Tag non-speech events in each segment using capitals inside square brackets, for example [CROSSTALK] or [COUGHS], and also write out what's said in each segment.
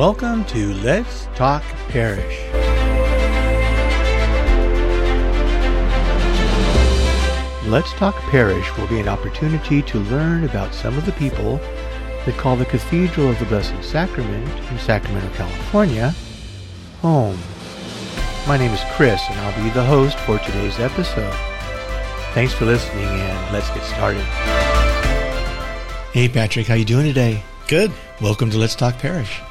welcome to Let's Talk Parish. Let's Talk Parish will be an opportunity to learn about some of the people that call the Cathedral of the Blessed Sacrament in Sacramento, California, home. My name is Chris, and I'll be the host for today's episode. Thanks for listening, and let's get started. Hey, Patrick, how you doing today? Good. Welcome to Let's Talk Parish.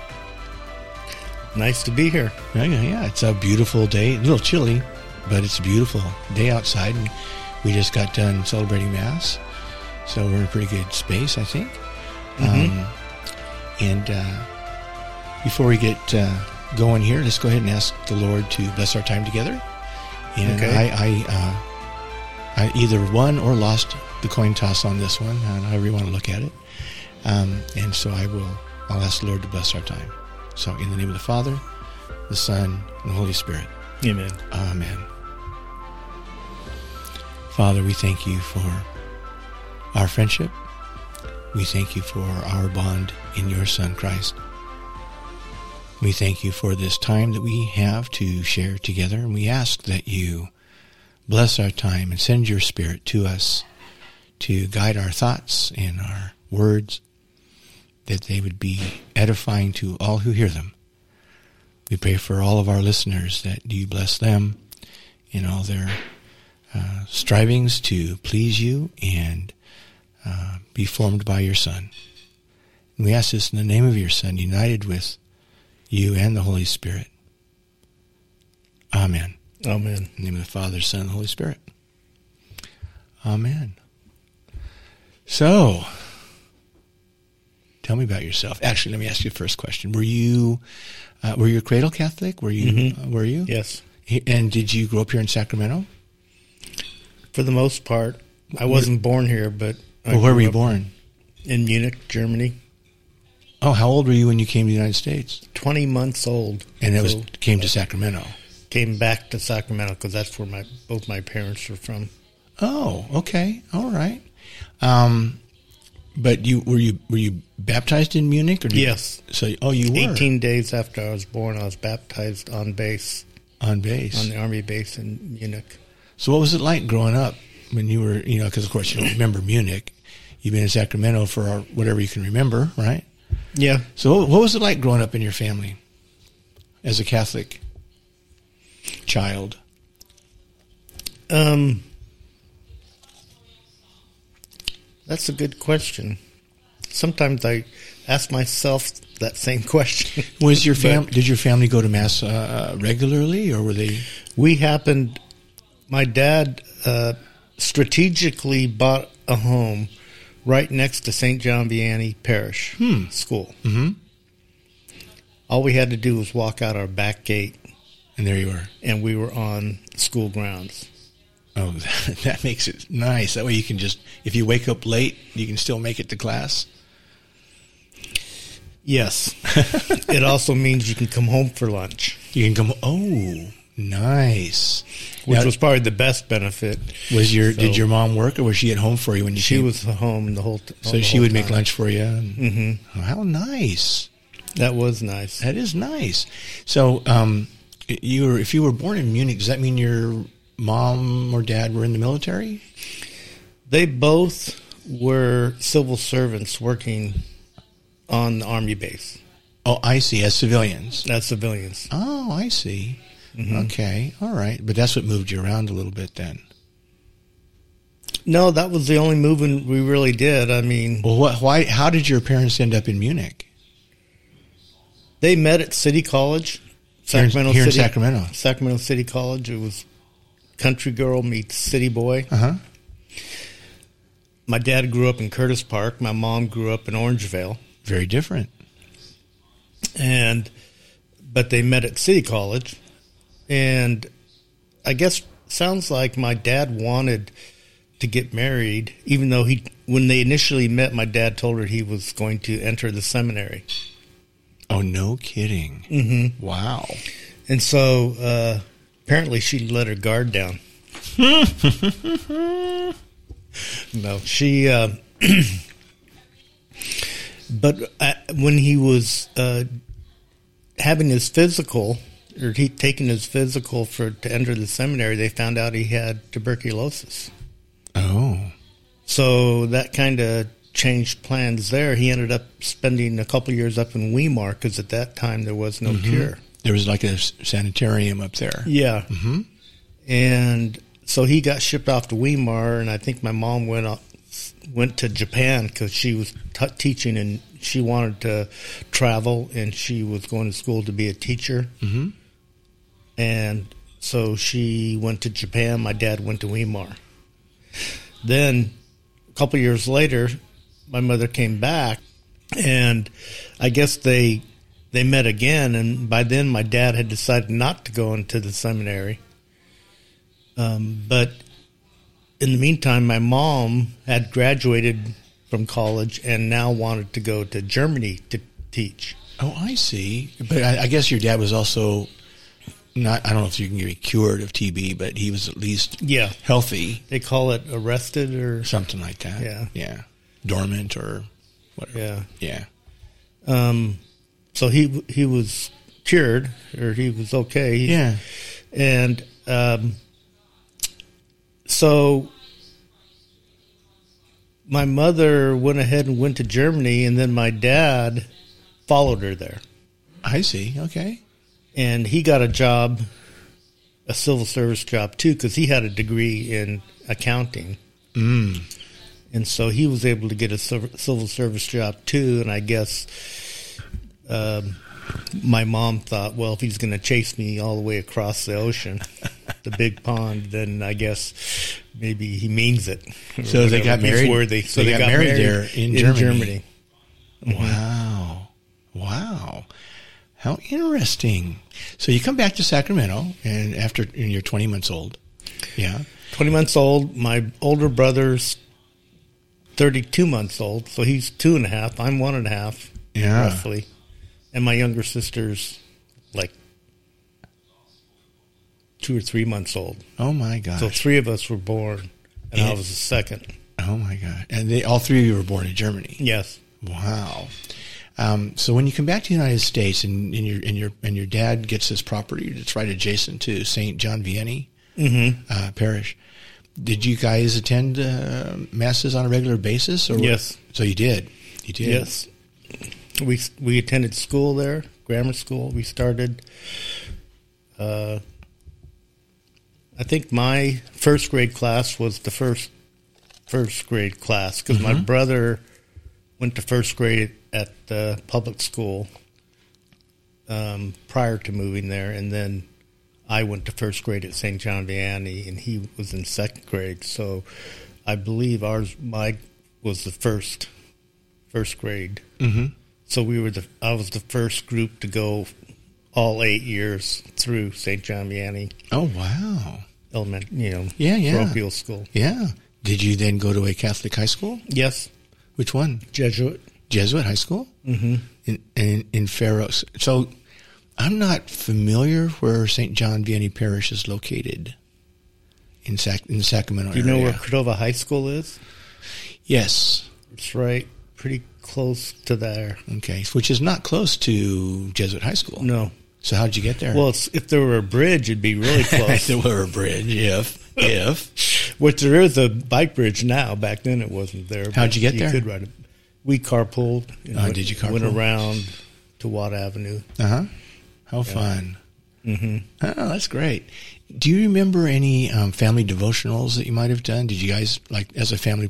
Nice to be here. Yeah, yeah, yeah. It's a beautiful day. A little chilly, but it's a beautiful day outside. And we just got done celebrating Mass. So we're in a pretty good space, I think. Mhm. Um, and uh, before we get uh, going here, let's go ahead and ask the Lord to bless our time together. And Okay. I, I, uh, I either won or lost the coin toss on this one, however you want to look at it. Um, and so I will, I'll ask the Lord to bless our time. So in the name of the Father, the Son, and the Holy Spirit. Amen. Amen. Father, we thank you for our friendship. We thank you for our bond in your Son, Christ. We thank you for this time that we have to share together, and we ask that you bless our time and send your Spirit to us to guide our thoughts and our words, that they would be edifying to all who hear them. We pray for all of our listeners that you bless them in all their uh, strivings to please you and uh, be formed by your Son. And we ask this in the name of your Son, united with you and the Holy Spirit. Amen. Amen. In the name of the Father, Son, and the Holy Spirit. Amen. So, tell me about yourself. Actually, let me ask you the first question. Were you uh, were you a cradle Catholic? Were you? Mhm. Uh, were you? Yes. And did you grow up here in Sacramento? For the most part, I wasn't born here, but Well, where were you born? In Munich, Germany. Oh, how old were you when you came to the United States? Twenty months old. And it was So, came to Sacramento. came back to Sacramento because that's where my both my parents were from. Oh, okay, all right. Um, but you were you were you baptized in Munich or did Yes. So oh, you were Eighteen days after I was born, I was baptized on base on base. on the army base in Munich. So what was it like growing up when you were, you know, because of course you don't remember Munich. You've been in Sacramento for whatever you can remember, right? Yeah. So what was it like growing up in your family as a Catholic child? Um, that's a good question. Sometimes I ask myself that same [LAUGHS] question. Was your fam? Did your family go to mass uh, regularly, or were they? we happened, my dad uh, strategically bought a home right next to St. John Vianney Parish Hmm. School. Mm-hmm. All we had to do was walk out our back gate, And there you were. and we were on school grounds. Oh, [LAUGHS] that makes it nice. That way you can just, if you wake up late, you can still make it to class. Yes. [LAUGHS] it also means you can come home for lunch, You can come. Oh, nice. which Now, was probably the best benefit. was your so- did your mom work, or was she at home for you when you She came? was home the whole. T- So the she whole would make lunch for you. And, hmm oh, how nice! That was nice. That is nice. So, um, you were if you were born in Munich, does that mean your mom or dad were in the military? They both were civil servants working on the army base Oh, I see. As civilians. as civilians. Oh, I see. Mhm. Okay, all right. But that's what moved you around a little bit then. No, that was the only moving we really did. I mean, Well, what? Why? How did your parents end up in Munich? they met at City College, Here in- Sacramento here in City, Sacramento. Sacramento City College. It was country girl meets city boy. Uh huh. My dad grew up in Curtis Park. My mom grew up in Orangevale, Very different. and but they met at City College, and I guess sounds like my dad wanted to get married, even though he when they initially met, my dad told her he was going to enter the seminary. Oh, no kidding. Mm-hmm. Wow. And so uh, apparently she let her guard down. [LAUGHS] no, she. Uh, [CLEARS THROAT] but uh when he was uh, having his physical, or he taking his physical for to enter the seminary, they found out he had tuberculosis. Oh. So that kind of changed plans there. He ended up spending a couple years up in Weimar because at that time there was no cure. There was like a sanitarium up there. Yeah. hmm And so he got shipped off to Weimar, and I think my mom went off, went to Japan because she was t- teaching and she wanted to travel, and she was going to school to be a teacher. hmm And so she went to Japan. My dad went to Weimar. Then, a couple years later, my mother came back, and I guess they they met again. And by then, my dad had decided not to go into the seminary. Um, but in the meantime, my mom had graduated from college and now wanted to go to Germany to teach. Oh, I see. But I, I guess your dad was also not. I don't know if you can be cured of TB, but he was at least Yeah, healthy, they call it arrested or something like that. Yeah. yeah, dormant or whatever. yeah. Yeah. Um, so he he was cured or he was okay. Yeah. and um, so my mother went ahead and went to Germany, and then my dad followed her there, I see. Okay. and he got a job, a civil service job too, because he had a degree in accounting. Mm. and so he was able to get a civil service job too. And I guess um, my mom thought, well, if he's going to chase me all the way across the ocean, [LAUGHS] the big pond, then I guess maybe he means it. So they got married- worthy. So they, got, married, there in Germany. Germany. Wow. Wow. How interesting. So you come back to Sacramento, and after and you're 20 months old. Yeah. 20 months old. My older brother's 32 months old, so he's two and a half. I'm one and a half, Yeah. roughly. And my younger sister's like two or three months old. Oh my god! So three of us were born, and I was the second. oh my god. And they all three of you were born in Germany. Yes. Wow. Um, so when you come back to the United States and, and your and your and your dad gets this property that's right adjacent to St. John Vianney Mm-hmm. uh, Parish, did you guys attend uh, masses on a regular basis? Or Yes. So you did. You did. Yes. We we attended school there, grammar school. We started. Uh, I think my first grade class was the first first grade class because my brother went to first grade at the public school um, prior to moving there, and then I went to first grade at St. John Vianney, and he was in second grade. So I believe ours, my, was the first first grade. Mm-hmm. So we were the I was the first group to go all eight years through St. John Vianney Oh wow. Element, you know, Yeah, yeah. parochial school. Yeah. Did you then go to a Catholic high school? Yes, Which one? Jesuit. Jesuit high school Mm-hmm. in in, in Faros. So I'm not familiar where St. John Vianney Parish is located in Sac in the Sacramento Do you know area. where Cordova High School is? Yes. It's right, pretty close to there. Okay. Which is not close to Jesuit high school. No, So how'd you get there? well, if there were a bridge, it'd be really [LAUGHS] close. If there were a bridge. If if [LAUGHS] Which there is a bike bridge now. Back then, it wasn't there. How'd you get there? could ride it. We carpooled. and Oh, went- did you carpool? Went around to Watt Avenue. uh huh. How fun. Mm-hmm. Oh, that's great. Do you remember any um, family devotionals that you might have done? Did you guys like as a family?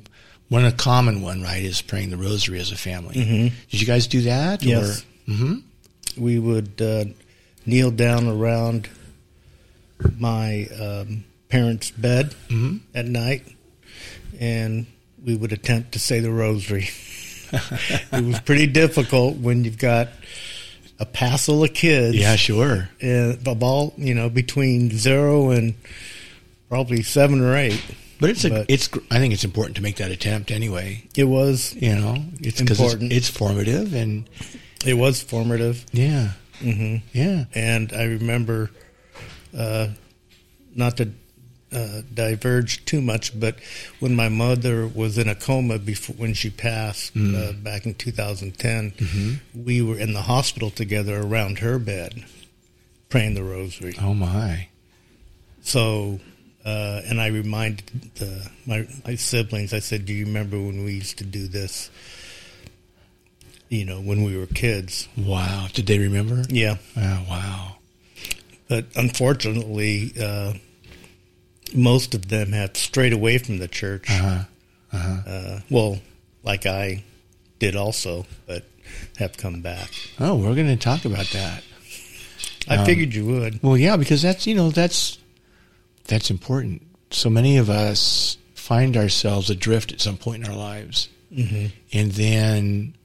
One a common one, right, is praying the Rosary as a family. Mhm. Did you guys do that? Yes. Or, hmm we would uh, kneel down around my um, parents' bed hmm at night, and we would attempt to say the rosary. [LAUGHS] it was pretty difficult when you've got a passel of kids, Yeah, sure. and of all you know between zero and probably seven or eight. But it's a, But- it's. I think it's important to make that attempt anyway. It was You know, it's because it's, Important. it's formative and it was formative, yeah, hmm yeah. and I remember, uh, not to uh, diverge too much, but when my mother was in a coma before when she passed Mm. uh, back in 2010, Mm-hmm. we were in the hospital together around her bed, praying the rosary. Oh my. So, uh, and I reminded the, my my siblings. I said, "Do you remember when we used to do this? You know, when we were kids." Wow. Did they remember? Yeah, Oh, wow. but unfortunately, uh, most of them have strayed away from the church. Uh-huh. Uh-huh. Uh, well, like I did also, but have come back. Oh, we're going to talk about that. I Um, figured you would. Well, yeah, because that's you know that's that's important. So many of us find ourselves adrift at some point in our lives, hmm and then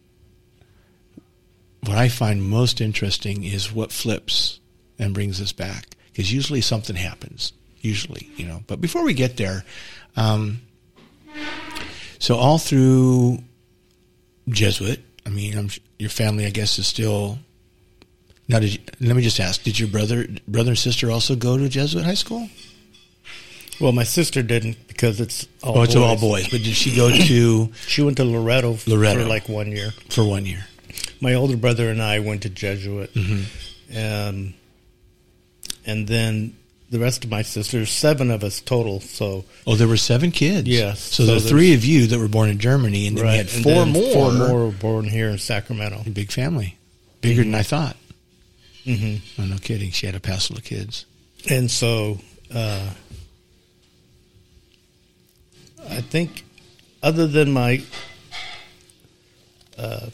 what I find most interesting is what flips and brings us back. Because usually something happens. Usually, you know. But before we get there, um, so all through Jesuit, I mean, I'm, your family, I guess, is still. Now, did you, let me just ask: Did your brother, brother and sister also go to Jesuit high school? Well, my sister didn't because it's all oh, it's boys. all boys. But did she go [COUGHS] to She went to Loretto, Loretto. for like one year. for one year? My older brother and I went to Jesuit, Mm-hmm. um, and then the rest of my sisters, seven of us total. So Oh, there were seven kids. Yes. So, So there's- three of you that were born in Germany, and then we had four more. Four more were born here in Sacramento. Big family, bigger than I thought. Mm-hmm. Oh, no kidding. She had a passel of kids. And so, uh, I think, other than my, uh,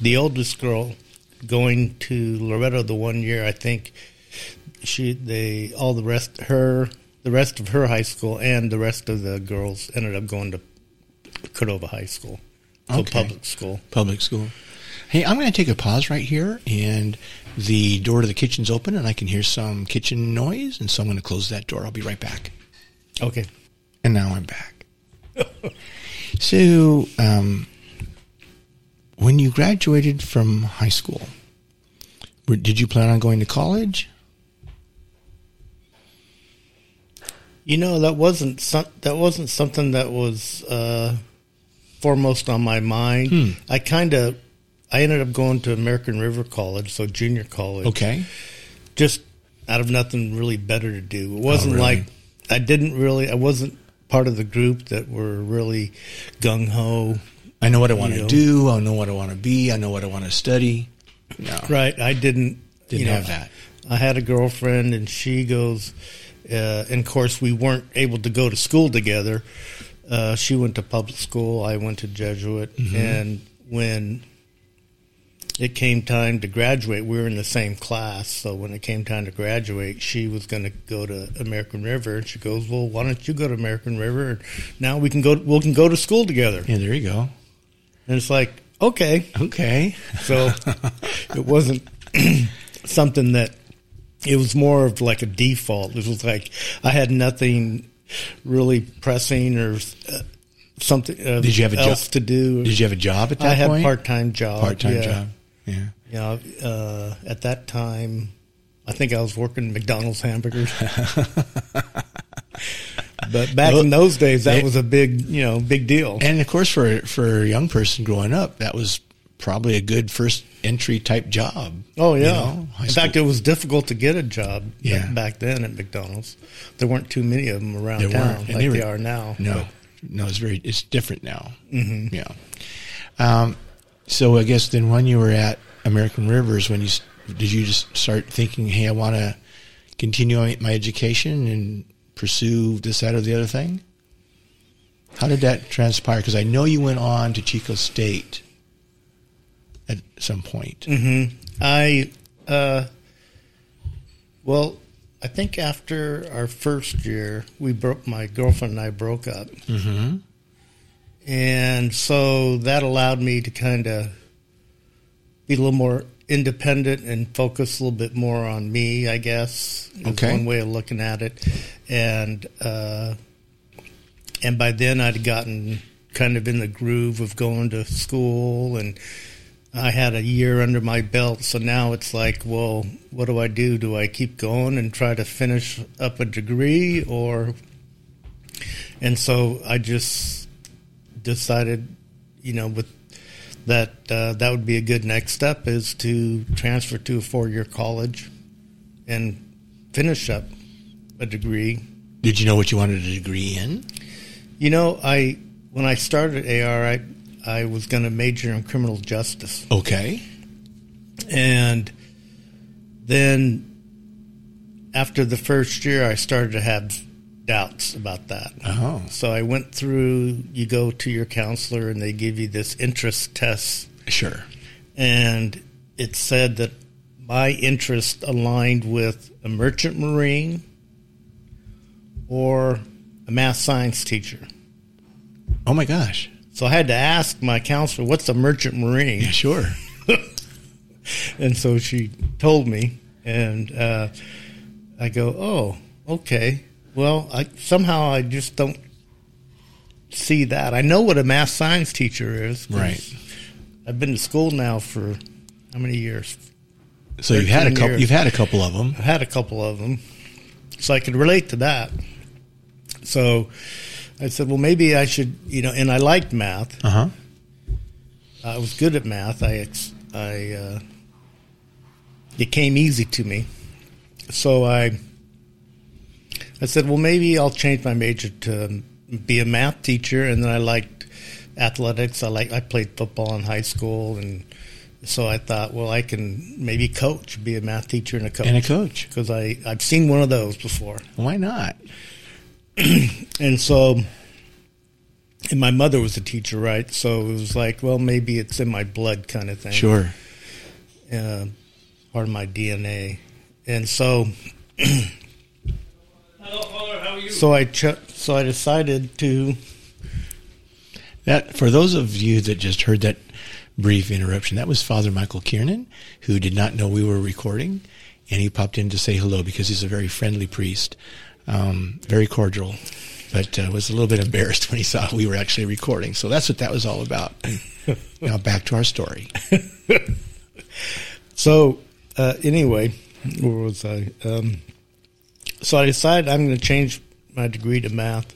the oldest girl going to Loretto the one year, I think she they all the rest her the rest of her high school and the rest of the girls ended up going to Cordova High School, so Okay. public school. Public school. Hey, I'm going to take a pause right here, and the door to the kitchen's open, and I can hear some kitchen noise, and so I'm going to close that door. I'll be right back. Okay. And now I'm back. [LAUGHS] so, um, when you graduated from high school, did you plan on going to college? You know that wasn't some, that wasn't something that was uh, foremost on my mind. Hmm. I kind of I ended up going to American River College, so junior college, Okay. just out of nothing really better to do. It wasn't Oh, really? like I didn't really I wasn't part of the group that were really gung ho. I know what I want to do. I know what I want to be. I know what I want to study. No, Right? I didn't didn't you know, have that. I had a girlfriend, and she goes. Uh, and of course, we weren't able to go to school together. Uh, she went to public school. I went to Jesuit, Mm-hmm. and when it came time to graduate, we were in the same class. So when it came time to graduate, she was going to go to American River, and she goes, "Well, why don't you go to American River? And now we can go. We can go to school together." Yeah, there you go. And it's like, okay, Okay. so it wasn't [CLEARS THROAT] something that it was more of like a default. It was like I had nothing really pressing or uh, something uh, Did you have a else job? to do. Did you have a job at that I had point? part time job. Part time yeah. job. Yeah. Know, uh, at that time, I think I was working McDonald's hamburgers. [LAUGHS] but back Well, in those days, that it- was a big, you know, big deal. And of course, for for a young person growing up, that was probably a good first entry type job. Oh yeah. You know, In school. fact, it was difficult to get a job Yeah. back then at McDonald's. There weren't too many of them around There town like they they, are now. No, no, it's very it's different now. hmm Yeah. Um, so I guess then when you were at American Rivers, when you did you just start thinking, hey, I want to continue my- education and pursue this, that, or the other thing? How did that transpire? Because I know you went on to Chico State at some point. hmm I, uh, well, I think after our first year, we broke. My girlfriend and I broke up, Mm-hmm. And so that allowed me to kind of be a little more independent and focus a little bit more on me. I guess is Okay. one way of looking at it, and uh, and by then I'd gotten kind of in the groove of going to school and I had a year under my belt, so now it's like, well, what do I do? Do I keep going and try to finish up a degree, or? And so I just decided, you know, with that uh, that would be a good next step is to transfer to a four year college and finish up a degree. Did you know what you wanted a degree in? You know, I when I started AR, I I was going to major in criminal justice. Okay. And then after the first year, I started to have doubts about that. Oh. So I went through, you go to your counselor and they give you this interest test. Sure. And it said that my interest aligned with a merchant marine or a math science teacher. Oh my gosh. So I had to ask my counselor, what's a merchant marine? Yeah, sure. [LAUGHS] and so she told me, and uh, I go, oh, okay. Well, I, somehow I just don't see that. I know what a math science teacher is. Right. I've been to school now for how many years? So you've had a couple. years. You've had a couple of them. I've had a couple of them, so I could relate to that. So I said, well, maybe I should, you know, and I liked math. Uh huh. I was good at math. I, ex- I, uh, it came easy to me. So I, I said, well, maybe I'll change my major to be a math teacher. And then I liked athletics. I like, I played football in high school. And so I thought, well, I can maybe coach, be a math teacher and a coach. And a coach. Because I, I've seen one of those before. Why not? [CLEARS THROAT] And so, and my mother was a teacher, right? So it was like, well, maybe it's in my blood kind of thing. Sure. uh, part of my DNA, and so [CLEARS THROAT] Hello, Father. How are you? so I ch- so I decided to. That for those of you that just heard that brief interruption, that was Father Michael Kiernan, who did not know we were recording, and he popped in to say hello because he's a very friendly priest, um, very cordial, but uh, was a little bit embarrassed when he saw we were actually recording. So that's what that was all about. [LAUGHS] now back to our story. [LAUGHS] So uh, anyway, where was I? Um, so I decided I'm going to change my degree to math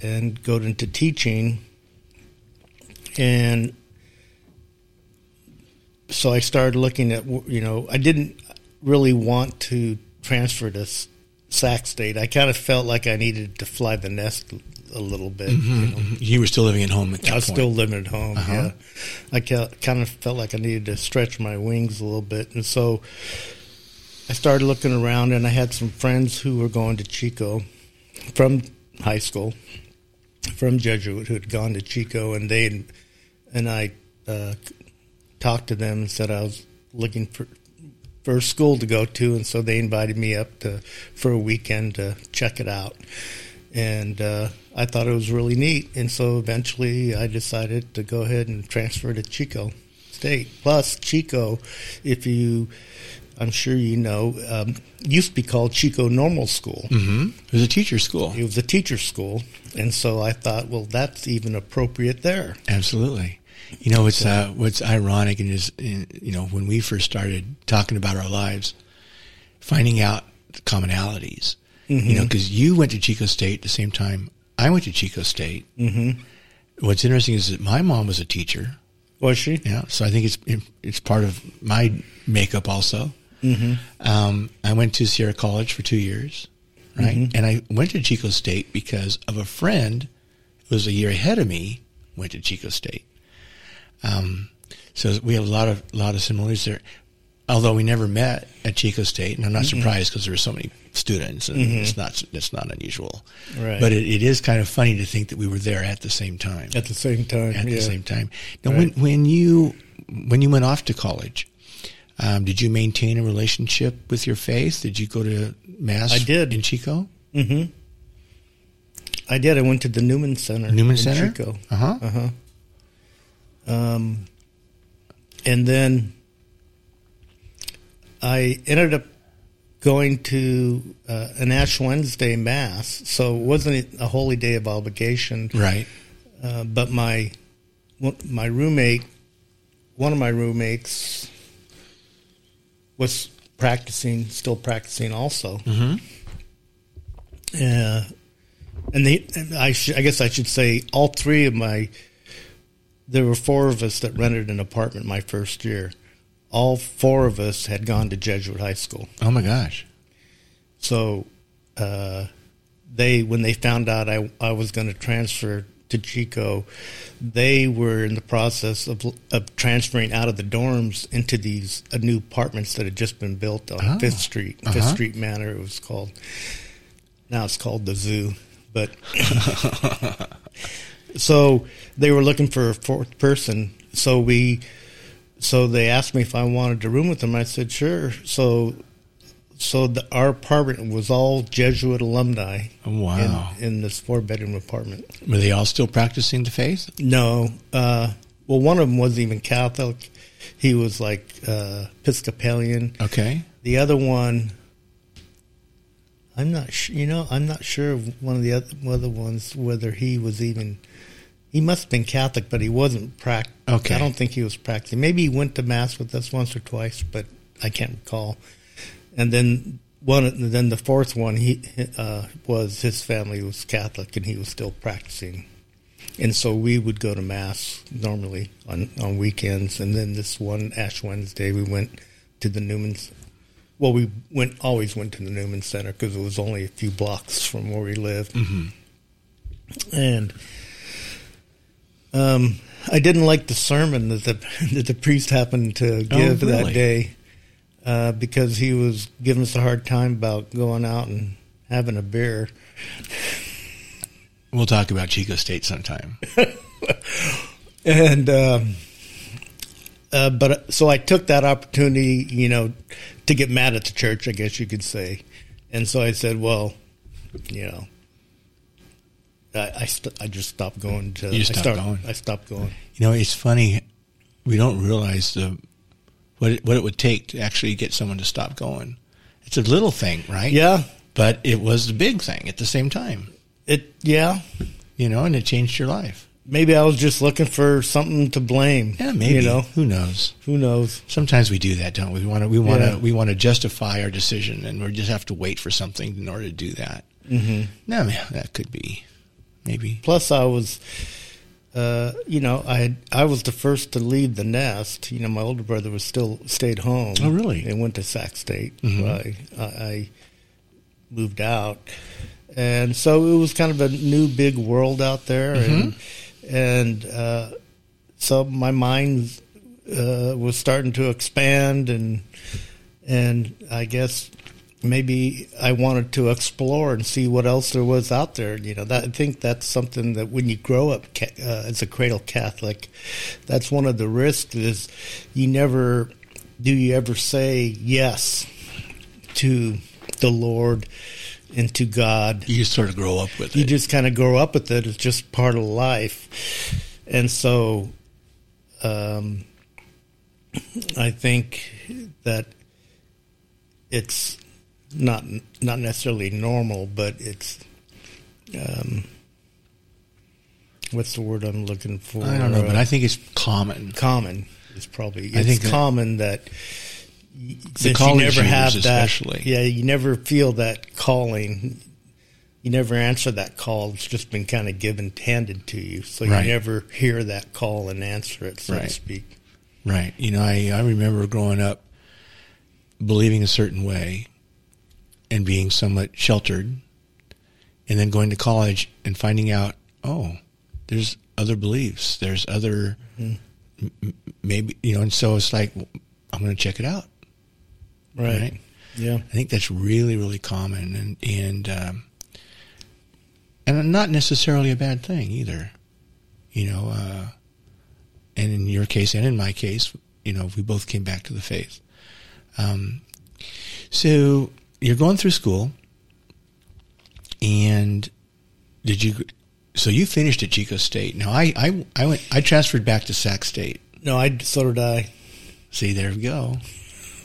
and go into teaching, and so I started looking at you know I didn't really want to transfer to Sac State. I kind of felt like I needed to fly the nest a little bit. You know? You were still living at home at that I was point. still living at home. Uh-huh. Yeah, I kind of felt like I needed to stretch my wings a little bit, and so I started looking around, and I had some friends who were going to Chico from high school, from Jesuit, who had gone to Chico, and they and I uh, talked to them and said I was looking for for a school to go to, and so they invited me up to for a weekend to check it out and uh, I thought it was really neat. And so eventually, I decided to go ahead and transfer to Chico State. Plus, Chico, if you, I'm sure you know, um, used to be called Chico Normal School. hmm It was a teacher school. It was a teacher school, and so I thought, well, that's even appropriate there. Absolutely. You know, what's uh, what's ironic and is in, you know when we first started talking about our lives, finding out the commonalities. You know, because you went to Chico State at the same time I went to Chico State. Mm-hmm. What's interesting is that my mom was a teacher. Was she? Yeah, so I think it's it's part of my makeup also. Mm-hmm. Um, I went to Sierra College for two years, right? Mhm. And I went to Chico State because of a friend who was a year ahead of me went to Chico State. Um, so we have a lot of lot of similarities there. Although we never met at Chico State, and I'm not surprised because there were so many students, and Mhm. it's not it's not unusual. Right. But it, it is kind of funny to think that we were there at the same time At the same time. at yeah. the same time. Now, Right. when when you when you went off to college, um, did you maintain a relationship with your faith? Did you go to mass? I did. in Chico. Mm-hmm. I did. I went to the Newman Center. Newman in Center? Chico. Uh huh. Uh huh. Um, and then I ended up going to uh, an Ash Wednesday mass, so it wasn't a holy day of obligation. Right. Uh, but my my roommate one of my roommates was practicing, still practicing also. Mm-hmm. Uh, and they, and I, sh- I guess I should say all three of my, there were four of us that rented an apartment my first year. All four of us had gone to Jesuit high school. Oh my gosh. So uh, they, when they found out I, I was going to transfer to Chico, they were in the process of, of transferring out of the dorms into these uh, new apartments that had just been built on Oh. Fifth Street, Uh-huh. Fifth Street Manor. It was called. Now it's called the Zoo, but [LAUGHS] so they were looking for a fourth person. So we, so they asked me if I wanted to room with them. I said sure. So, so the, our apartment was all Jesuit alumni. Wow. In, in this four bedroom apartment. Were they all still practicing the faith? No. Uh, well, one of them wasn't even Catholic. He was like uh, Episcopalian. Okay. The other one, I'm not. Sh- you know, I'm not sure of one of the other, other ones whether he was even. He must have been Catholic, but he wasn't prac. Okay. I don't think he was practicing. Maybe he went to mass with us once or twice, but I can't recall. And then one, then the fourth one, he uh, was his family was Catholic, and he was still practicing. And so we would go to mass normally on on weekends, and then this one Ash Wednesday we went to the Newman's. Well, we went always went to the Newman Center because it was only a few blocks from where we lived, Mhm. and um, I didn't like the sermon that the [LAUGHS] that the priest happened to give Oh, really? that day uh, because he was giving us a hard time about going out and having a beer. We'll talk about Chico State sometime. [LAUGHS] and um, uh, but so I took that opportunity, you know, to get mad at the church, I guess you could say, and so I said, well, you know, I I, st- I just stopped going to. You I stopped start- going. I stopped going. You know, it's funny. We don't realize the what it, what it would take to actually get someone to stop going. It's a little thing, right? Yeah, But it was the big thing at the same time. it. Yeah, You know, and it changed your life. maybe I was just looking for something to blame. Yeah, maybe. You know, Who knows? who knows? Sometimes we do that, don't we? We want to we want to Yeah. we want to justify our decision, and we just have to wait for something in order to do that. Mm-hmm. No, man, that could be maybe. Plus, I was, uh, you know, I had, I was the first to leave the nest. You know, my older brother was still stayed home. Oh, really? And went to Sac State. Mhm. I, I, I moved out, and so it was kind of a new big world out there, and and uh, so my mind uh, was starting to expand, and and I guess maybe I wanted to explore and see what else there was out there. You know, that, I think that's something that when you grow up uh, as a cradle Catholic, that's one of the risks is you never do you ever say yes to the Lord and to God. You sort of grow up with You it. You just kind of grow up with it. It's just part of life, and so um, I think that it's not not necessarily normal, but it's um, what's the word I'm looking for? I don't know, but Uh, I think it's common. common is probably I think common that y- The you never have that especially. yeah you never feel that calling you never answer that call it's just been kind of given handed to you so Right. you never hear that call and answer it so to Right. speak Right. You know, I, I remember growing up believing a certain way and being somewhat sheltered, and then going to college and finding out, oh, there's other beliefs, there's other, m- m- maybe, you know, and so it's like, I'm going to check it out. right, Right. yeah I think that's really, really common and, and, um, and not necessarily a bad thing either. You know, uh, and in your case and in my case, you know, we both came back to the faith. Um, so you're going through school and did you, so you finished at Chico State. Now I, I, I went, I transferred back to Sac State. no I so did I See, there we go.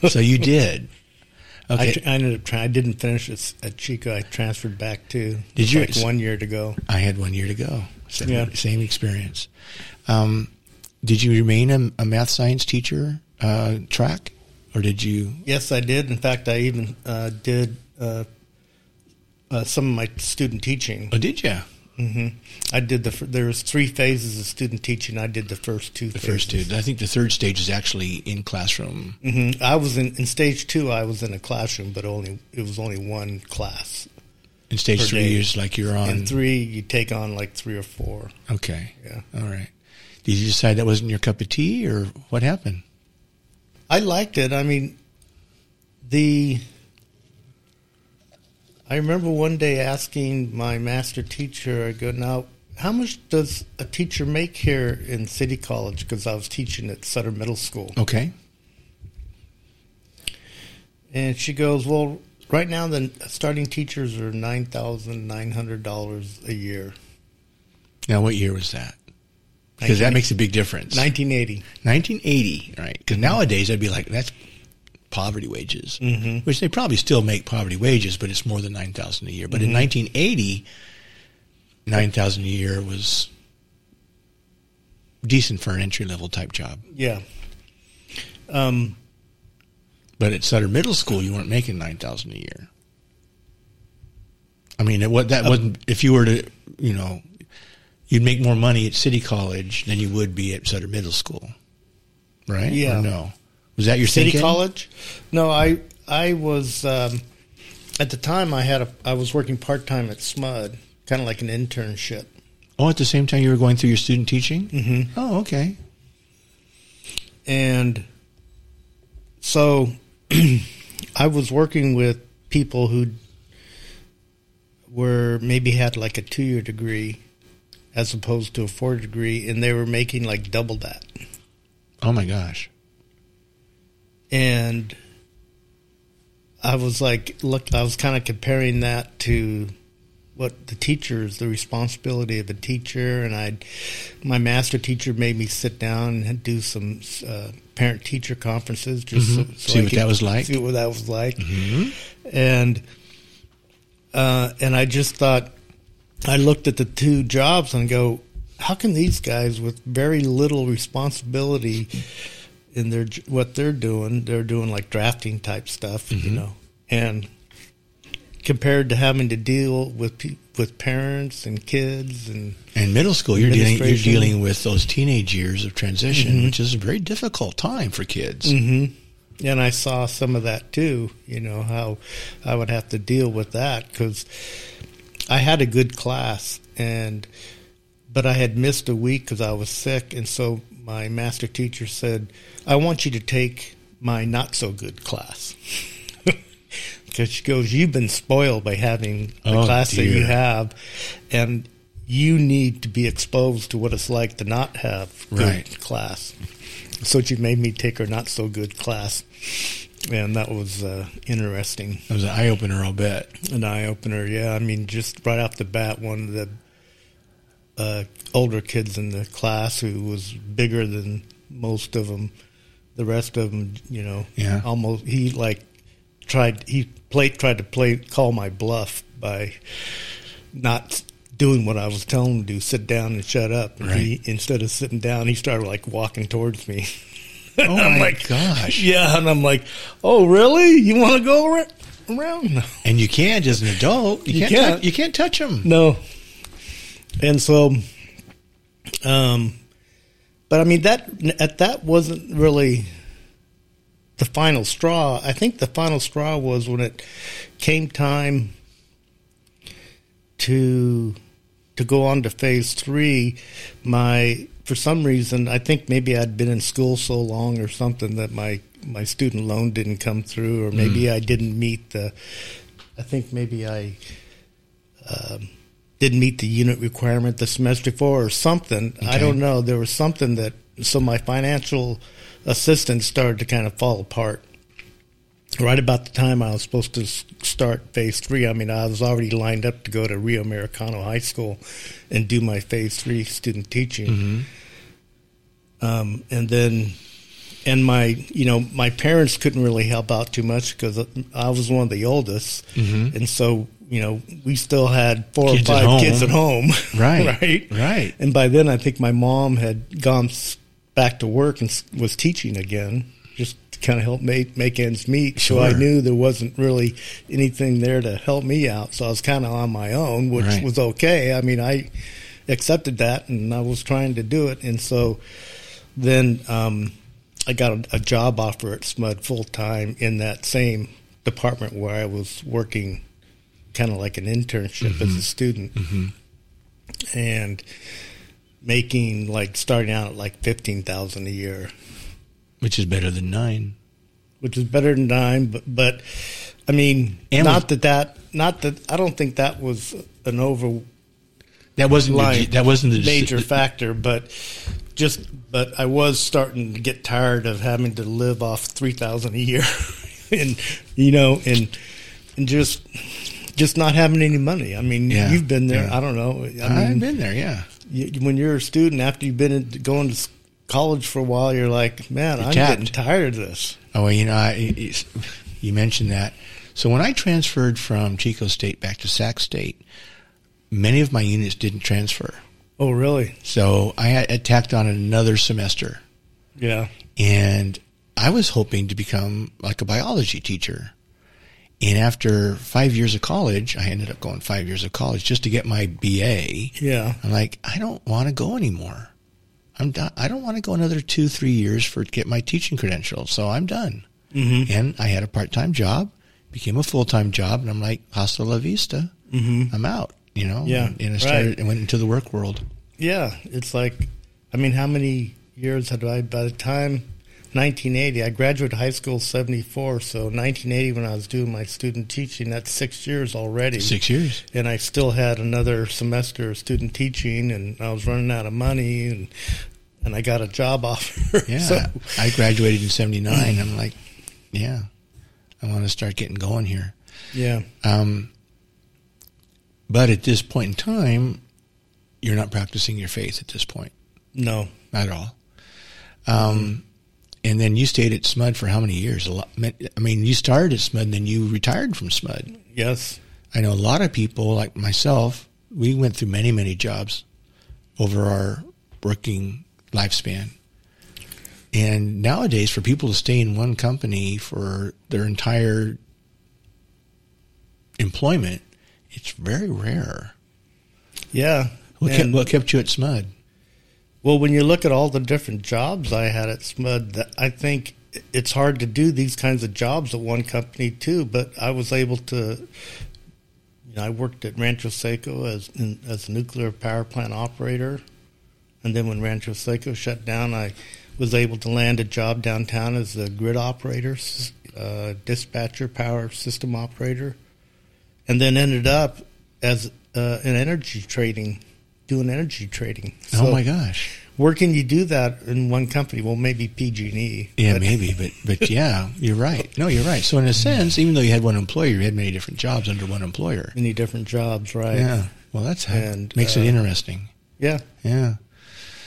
So you did. [LAUGHS] I, Okay. tr- I ended up trying I didn't finish at, at Chico I transferred back to Did you- like one year to go I had one year to go. Same, Yeah. same experience. Um, Did you remain a, a math science teacher uh, track, or did you? Yes, I did. In fact, I even uh, did uh, uh, some of my student teaching. Oh, did you? Mm-hmm. I did the. There was three phases of student teaching. I did the first two. The first two. I think the third stage is actually in classroom. Mm-hmm. I was in, in stage two. I was in a classroom, but only it was only one class. In stage three day. is like you're on. And three, you take on like three or four. Okay. Yeah. All right. Did you decide that wasn't your cup of tea, or what happened? I liked it. I mean, the. I remember one day asking my master teacher, I go, now, how much does a teacher make here in City College? Because I was teaching at Sutter Middle School. Okay. And she goes, well, right now the starting teachers are $9,900 a year. Now, what year was that? Because that makes a big difference. 1980. 1980, right? Because nowadays I'd be like, that's poverty wages, Mhm. which they probably still make poverty wages, but it's more than nine thousand a year. But in Mhm. 1980, nine thousand a year was decent for an entry level type job. Yeah. Um, But at Sutter Middle School, you weren't making nine thousand a year. I mean, it, what that wasn't. If you were to, you know, you'd make more money at City College than you would be at Sutter Middle School, right? Or Yeah. no, was that your City thinking? College? No, I I was um, at the time I had a I was working part time at SMUD, kind of like an internship. Oh, at the same time you were going through your student teaching. Mm-hmm. Oh, okay. And so [CLEARS THROAT] I was working with people who were maybe had like a two year degree as opposed to a four degree, and they were making like double that. Oh my gosh. and I was like, look, I was kind of comparing that to what the teachers, the responsibility of a teacher, and I, my master teacher made me sit down and do some uh, parent teacher conferences, just Mhm. so, so See I what could that was like? See what that was like, hmm and uh, and I just thought, I looked at the two jobs and go, how can these guys with very little responsibility in their what they're doing, they're doing like drafting type stuff, you Mhm. know, and compared to having to deal with pe- with parents and kids and And middle school, you're dealing you're dealing with those teenage years of transition, Mhm. which is a very difficult time for kids. hmm And I saw some of that too. You know how I would have to deal with that because I had a good class, and but I had missed a week because I was sick, and so my master teacher said, "I want you to take my not so good class." [LAUGHS] Because she goes, you've been spoiled by having the Oh, class that you have, and you need to be exposed to what it's like to not have good Right. class. So she made me take her not so good class, and that was uh, interesting, It was an eye opener, I'll bet. an eye opener. Yeah, I mean, just right off the bat, one of the uh, older kids in the class who was bigger than most of them. The rest of them, you know, Yeah. almost he like tried he played tried to play call my bluff by not doing what I was telling him to do, sit down and shut up. And he, instead of sitting down, he started like walking towards me. [LAUGHS] [LAUGHS] Oh I'm my like, gosh. Yeah, and I'm like, oh really? You want to go ar- around? No. And you can't as an adult. You, You can't. can't. Touch, you can't touch them. No. And so, um, but I mean that at that wasn't really the final straw. I think the final straw was when it came time to to go on to phase three. My for some reason, I think maybe I'd been in school so long or something that my my student loan didn't come through, or maybe I didn't meet the. I think maybe I um, didn't meet the unit requirement the semester before or something. I don't know. There was something that so my financial assistance started to kind of fall apart. Right about the time I was supposed to start phase three, I mean, I was already lined up to go to Rio Americano High School and do my phase three student teaching. Mm-hmm. Um, and then, and my, you know, my parents couldn't really help out too much because I was one of the oldest. Mhm. And so, you know, we still had four Kids or five home. kids at home. [LAUGHS] Right. right. Right. And by then, I think my mom had gone back to work and was teaching again, kind of help make make ends meet. So I knew there wasn't really anything there to help me out. So I was kind of on my own, which Right. was okay. I mean, I accepted that, and I was trying to do it. And so then um, I got a, a job offer at SMUD full time in that same department where I was working, kind of like an internship as a student, and making like starting out at like fifteen thousand a year, which is better than nine. which is better than nine. But but I mean, And not was- that that not that I don't think that was an over That wasn't the, that wasn't the major factor, but just but I was starting to get tired of having to live off three thousand a year, [LAUGHS] and you know, and and just just not having any money. I mean, Yeah, you've been there. yeah. I don't know. I I've mean, been there. Yeah, you, when you're a student after you've been in, going to college for a while, you're like, man, You're I'm tapped. getting tired of this. Oh, well, you know, I, you mentioned that. So when I transferred from Chico State back to Sac State, many of my units didn't transfer. Oh, really? So I had tacked on another semester, Yeah. and I was hoping to become like a biology teacher. And after five years of college, I ended up going five years of college just to get my BA. Yeah. I'm like, I don't want to go anymore. I'm done. I don't want to go another two, three years for get my teaching credential. So I'm done. Mm-hmm. And I had a part time job, became a full time job, and I'm like, hasta la vista. Mm-hmm. I'm out. You know. Yeah, And, and I started right. and went into the work world. Yeah, it's like, I mean, how many years had I? By the time 1980, I graduated high school 74, so 1980 when I was doing my student teaching, that's six years already. Six years. And I still had another semester of student teaching, and I was running out of money, and and I got a job [LAUGHS] offer. Yeah. so, I graduated in '79. I'm like, yeah, I want to start getting going here. yeah, Um, but at this point in time, you're not practicing your faith at this point. no, Not at all. Um, and then you stayed at SMUD for how many years? A lot. I mean, you started at SMUD, and then you retired from SMUD. yes, I know a lot of people, like myself, we went through many, many jobs over our working lifespan. And nowadays, for people to stay in one company for their entire employment, it's very rare. yeah. What, kept, what kept you at SMUD? Well, when you look at all the different jobs I had at SMUD, I think it's hard to do these kinds of jobs at one company too. But I was able to. You know, I worked at Rancho Seco as in, as a nuclear power plant operator, and then when Rancho Seco shut down, I was able to land a job downtown as a grid operator, uh, dispatcher, power system operator, and then ended up as uh, energy trading, doing energy trading. oh my gosh! where can you do that in one company? Well, maybe PG&E. Yeah, but- maybe, but but [LAUGHS] yeah, you're right. No, you're right. So in a sense, even though you had one employer, you had many different jobs under one employer. Many different jobs, right? Yeah. Well, that's how And, makes uh, it interesting. Yeah. Yeah.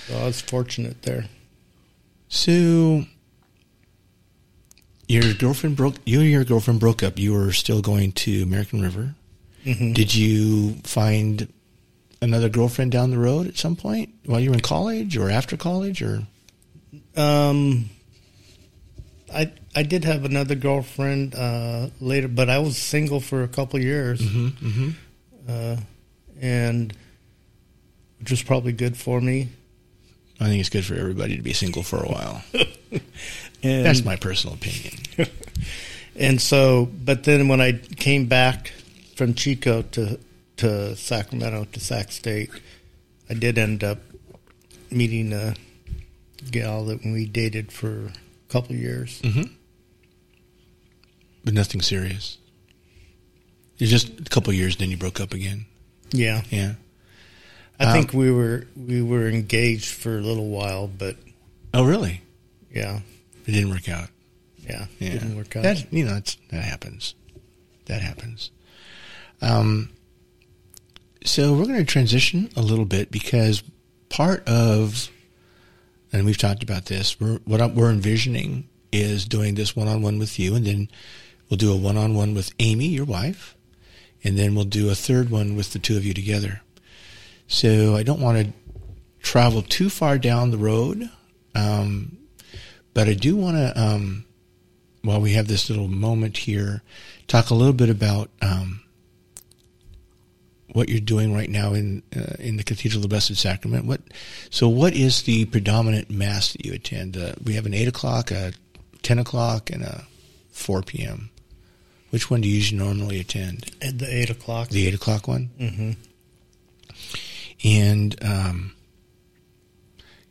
So I was fortunate there. So your girlfriend broke. You and your girlfriend broke up. You were still going to American River. Mhm. Did you find another girlfriend down the road at some point while you were in college or after college or? Um, I I did have another girlfriend uh, later, but I was single for a couple years, Mm-hmm. uh, and which was probably good for me. I think it's good for everybody to be single for a while. [LAUGHS] And, That's my personal opinion. [LAUGHS] And so, but then when I came back from Chico to to Sacramento to Sac State, I did end up meeting a gal that we dated for a couple of years. Mm-hmm. But nothing serious. It's just a couple of years, then you broke up again. Yeah, Yeah. I Um, think we were we were engaged for a little while, but Oh, really? yeah, It didn't work out. yeah, Yeah. didn't work out. That you know, that's, that happens. That happens. Um, so we're going to transition a little bit because part of, and we've talked about this. We're, what I- we're envisioning is doing this one-on-one with you, and then we'll do a one-on-one with Amy, your wife, and then we'll do a third one with the two of you together. So I don't want to travel too far down the road Um, but I do want to, um, while we have this little moment here, talk a little bit about um, what you're doing right now in uh, in the Cathedral of the Blessed Sacrament. What so what is the predominant mass that you attend? Uh, we have an eight o'clock, a ten o'clock, and a four p.m. Which one do you usually normally attend? At the eight o'clock. The eight o'clock one. Mm-hmm. And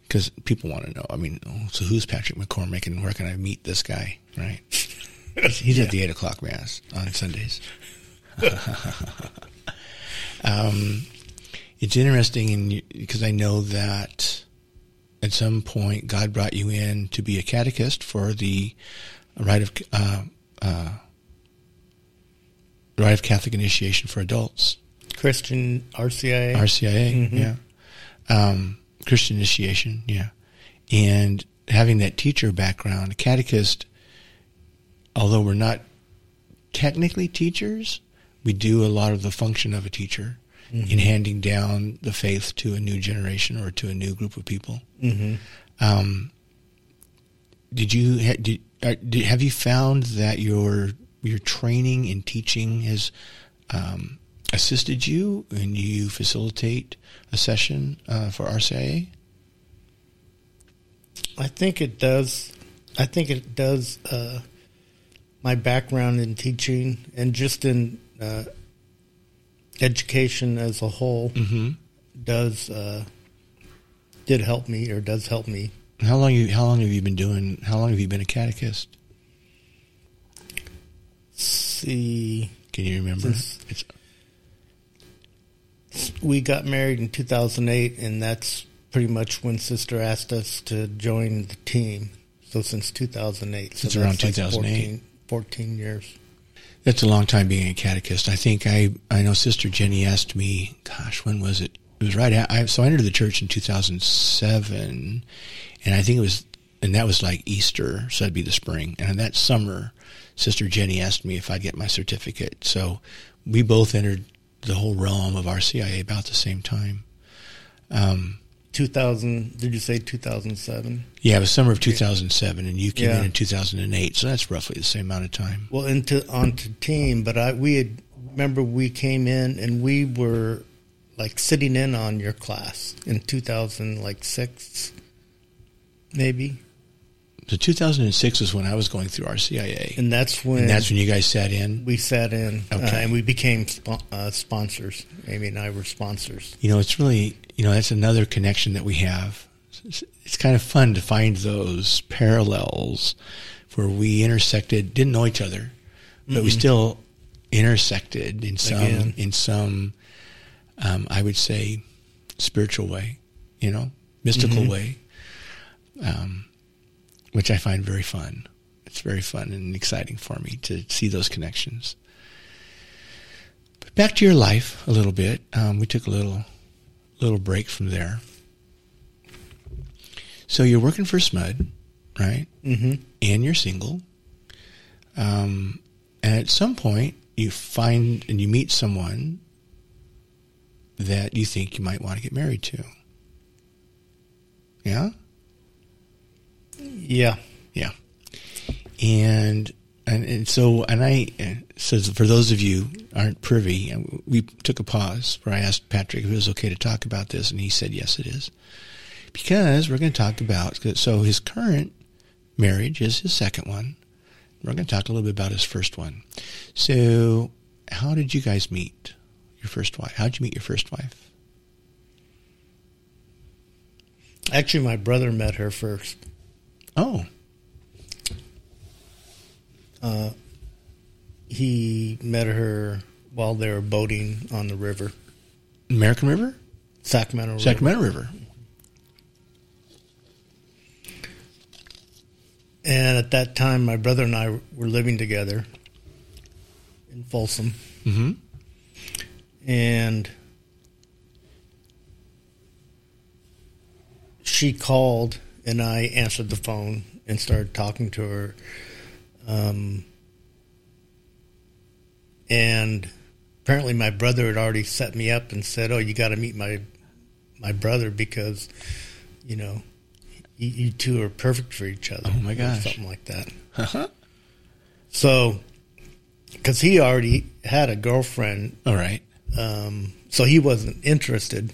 because people want to know, I mean, oh, so who's Patrick McCormick, and where can I meet this guy? Right? [LAUGHS] He's at the eight o'clock mass on Sundays. [LAUGHS] [LAUGHS] um, it's interesting, in because I know that at some point God brought you in to be a catechist for the rite of uh, uh, rite of Catholic initiation for adults. Christian RCIA. RCIA, Mhm. yeah. Um, Christian initiation, yeah. And having that teacher background, a catechist, although we're not technically teachers, we do a lot of the function of a teacher in handing down the faith to a new generation or to a new group of people. Mm-hmm. Um, did you did, uh, did have you found that your your training in teaching has um, assisted you and you facilitate a session uh, for RCIA? I think it does. I think it does. Uh, my background in teaching and just in uh, education as a whole Mm-hmm. does uh, did help me or does help me. How long you how long have you been doing? How long have you been a catechist? See, Can you remember? Since- we got married in 2008, and that's pretty much when Sister asked us to join the team. So since 2008, so Since around like 2008. 14, 14 years. That's a long time being a catechist. I think I I know Sister Jenny asked me, gosh, when was it? It was right. At, I so I entered the church in 2007, and I think it was, and that was like Easter, so that'd be the spring. And that summer, Sister Jenny asked me if I'd get my certificate. So we both entered the whole realm of RCIA about the same time. Um, 2000? Did you say 2007? yeah, it was summer of 2007, and you came Yeah. in in 2008, so that's roughly the same amount of time. Well, into onto team, but I we had remember we came in and we were like sitting in on your class in 2000 like 6 maybe. So 2006 was when I was going through RCIA. And that's when And that's when you guys sat in. we sat in uh, and we became uh, sponsors. Amy and I were sponsors. You know, it's really, you know, that's another connection that we have. It's, it's kind of fun to find those parallels where we intersected, didn't know each other, but we still intersected in some, Again. in some, um, I would say, spiritual way, you know, mystical Mhm. way, um, which I find very fun. It's very fun and exciting for me to see those connections. But back to your life a little bit. Um, we took a little little break from there. So you're working for SMUD, right? Mm-hmm. And you're single. Um, and at some point, you find and you meet someone that you think you might want to get married to. Yeah? Yeah. Yeah. And and, and so and I so for those of you aren't privy, uh, we took a pause where I asked Patrick if it was okay to talk about this, and he said yes, it is, because we're going to talk about so his current marriage is his second one. We're going to talk a little bit about his first one. So, how did you guys meet your first wife? How did you meet your first wife? Actually, my brother met her first. Oh, Uh, he met her while they were boating on the river, American River, Sacramento River. Sacramento River. And at that time, my brother and I were living together in Folsom. Mm-hmm. And she called, and I answered the phone and started talking to her. Um, and apparently, my brother had already set me up and said, "Oh, you got to meet my my brother because, you know, you, you two are perfect for each other. Oh, my gosh. something like that. Uh-huh. So, because he already had a girlfriend, All right. um, so he wasn't interested,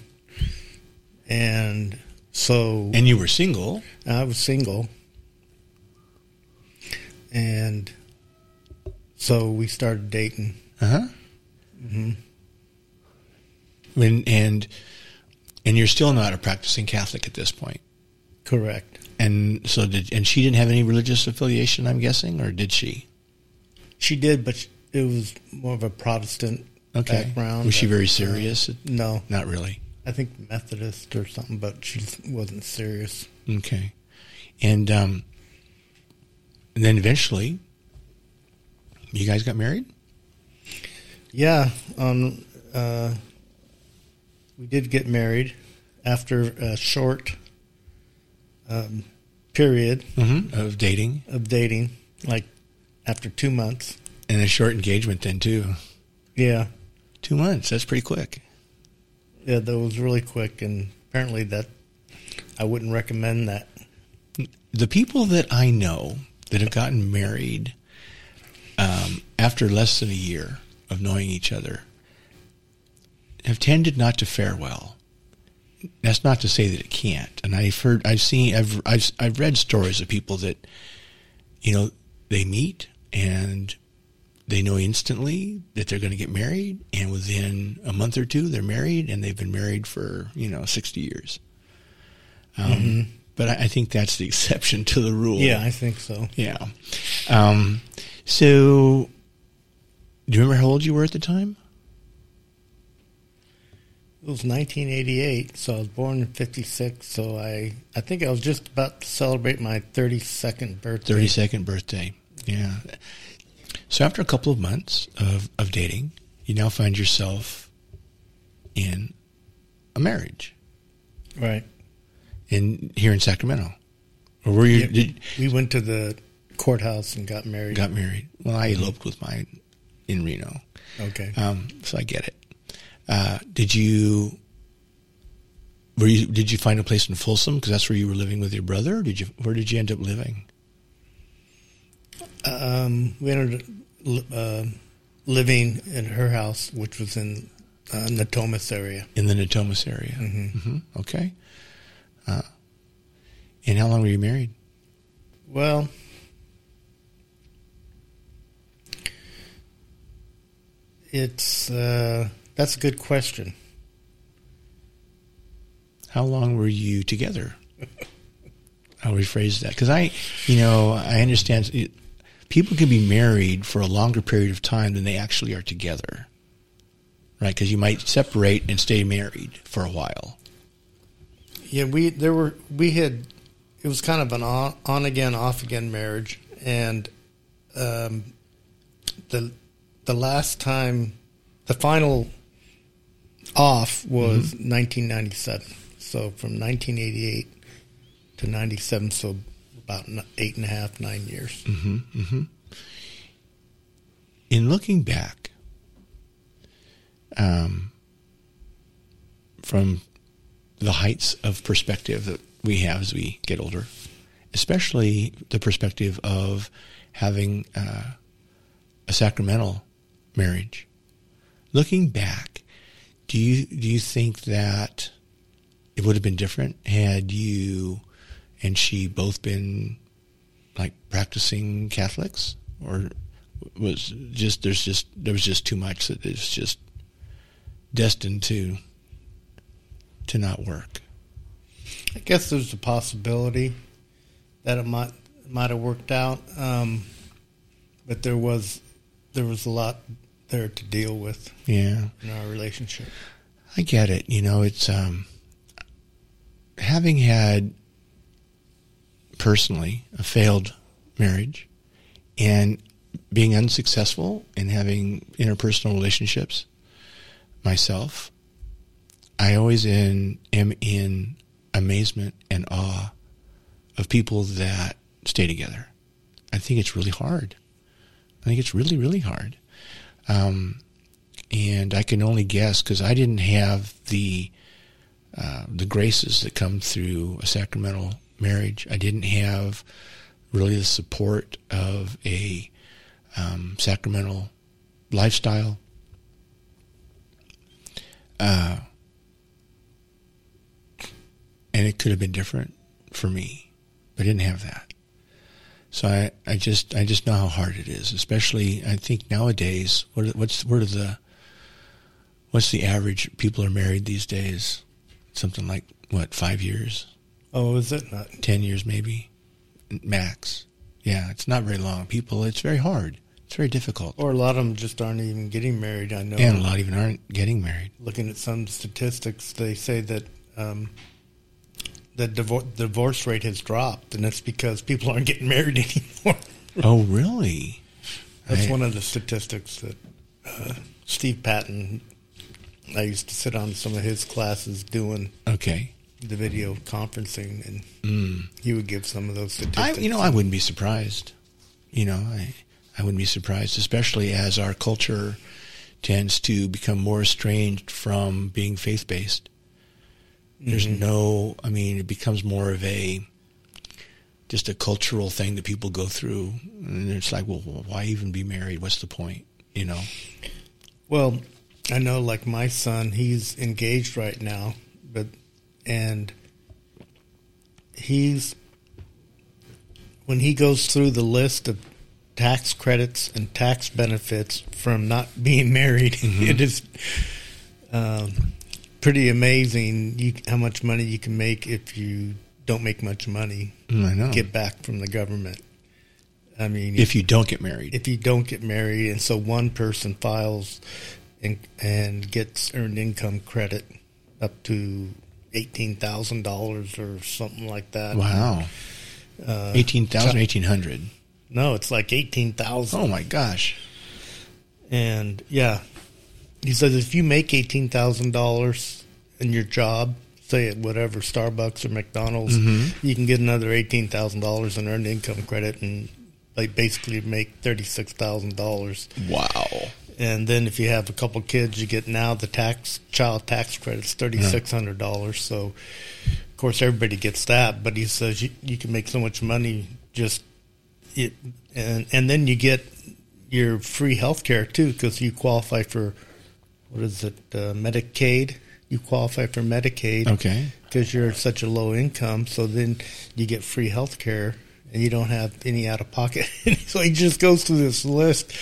and so And you were single. I was single, and so we started dating. Uh huh. Mm-hmm. And and and you're still not a practicing Catholic at this point. Correct. And so did and she didn't have any religious affiliation, I'm guessing, or did she? She did, but it was more of a Protestant Okay. background. Was she very uh, serious? no, Not really. I think Methodist or something, but she wasn't serious. Okay. And um and then eventually you guys got married? Yeah, um, uh, we did get married after a short um, period Mm-hmm. Of dating. of dating, like after two months. And a short engagement then too. Yeah, Two months. That's pretty quick. yeah, that was really quick, and apparently that I wouldn't recommend that. the people that I know that have gotten married um, after less than a year of knowing each other have tended not to fare well. That's not to say that it can't. And I've heard, I've seen, I've, I've, I've read stories of people that, you know, they meet and they know instantly that they're going to get married, and within a month or two, they're married, and they've been married for you know sixty years. Um, But I, I think that's the exception to the rule. Yeah, I think so. Yeah. Um, so, do you remember how old you were at the time? It was 1988, so I was born in '56. So I, I think I was just about to celebrate my 32nd birthday. 32nd birthday. Yeah. So, after a couple of months of, of dating, you now find yourself in a marriage Right. In here in Sacramento. Or were you Yeah, did, we went to the courthouse and got married. got married? Well, I eloped with mine in Reno. okay. Um, so I get it. Uh, did you? Were you? Did you find a place in Folsom because that's where you were living with your brother? Or did you? Where did you end up living? Um, we ended up uh, living in her house, which was in uh, Natomas area. In the Natomas area. Mm-hmm. Okay. Uh, and how long were you married? Well, it's uh, that's a good question. How long were you together? I'll rephrase that because I, you know, I understand it, people can be married for a longer period of time than they actually are together, right? Because you might separate and stay married for a while. Yeah, we there were we had it was kind of an on, on again off again marriage, and um, the the last time the final off was 1997. So from 1988 to 97, so about eight and a half nine years. in looking back um, from the heights of perspective that we have as we get older, especially the perspective of having uh, a sacramental marriage, looking back, do you do you think that it would have been different had you and she both been like practicing Catholics, or was just there's just there was just too much that it's just destined to to not work. I guess there's a possibility that it might might have worked out, um, but there was there was a lot there to deal with Yeah, in our relationship. I get it. You know, it's um, having had personally a failed marriage and being unsuccessful in having interpersonal relationships myself, I always in, am in amazement and awe of people that stay together. I think it's really hard. I think it's really, really hard. Um, and I can only guess because I didn't have the uh, the graces that come through a sacramental marriage. I didn't have really the support of a um, sacramental lifestyle. Uh, and it could have been different for me, but I didn't have that. So I, I just I just know how hard it is, especially I think nowadays. What what's what are the what's the average people are married these days? Something like what five years? Oh, is it not? Ten years maybe, max. Yeah, it's not very long. People, it's very hard. It's very difficult. Or a lot of them just aren't even getting married. I know. And a lot even aren't getting married. Looking at some statistics, they say that um, the divor- divorce rate has dropped, and that's because people aren't getting married [LAUGHS] anymore. oh, really? That's I, one of the statistics that uh, Steve Patton. I used to sit on some of his classes doing. Okay the video conferencing, and mm. he would give some of those statistics. I, you know, I wouldn't be surprised. You know, I I wouldn't be surprised, especially as our culture tends to become more estranged from being faith based. There's mm-hmm. no, I mean, it becomes more of a just a cultural thing that people go through, and it's like, well, why even be married? What's the point? You know. Well, I know, like my son, he's engaged right now, but and he's when he goes through the list of tax credits and tax benefits from not [LAUGHS] being married, mm-hmm. it is um, pretty amazing you, how much money you can make if you don't make much money. Mm, I know. Get back from the government. I mean, if you don't get married, if you don't get married, and so one person files and and gets earned income credit up to eighteen thousand dollars or something like that. Wow, uh, eighteen thousand, eighteen hundred. No, it's like eighteen thousand. Oh my gosh! And yeah, he says if you make eighteen thousand dollars in your job, say at whatever Starbucks or McDonald's, mm-hmm. you can get another eighteen thousand dollars in earned income credit and like basically make thirty six thousand dollars. Wow and then if you have a couple kids, you get now the tax child tax credit's thirty six hundred dollars. So, of course, everybody gets that. But he says you, you can make so much money just it, and and then you get your free health care too because you qualify for what is it uh, Medicaid. You qualify for Medicaid, okay, because you're such a low income. So then you get free health care and you don't have any out of pocket. [LAUGHS] so he just goes through this list,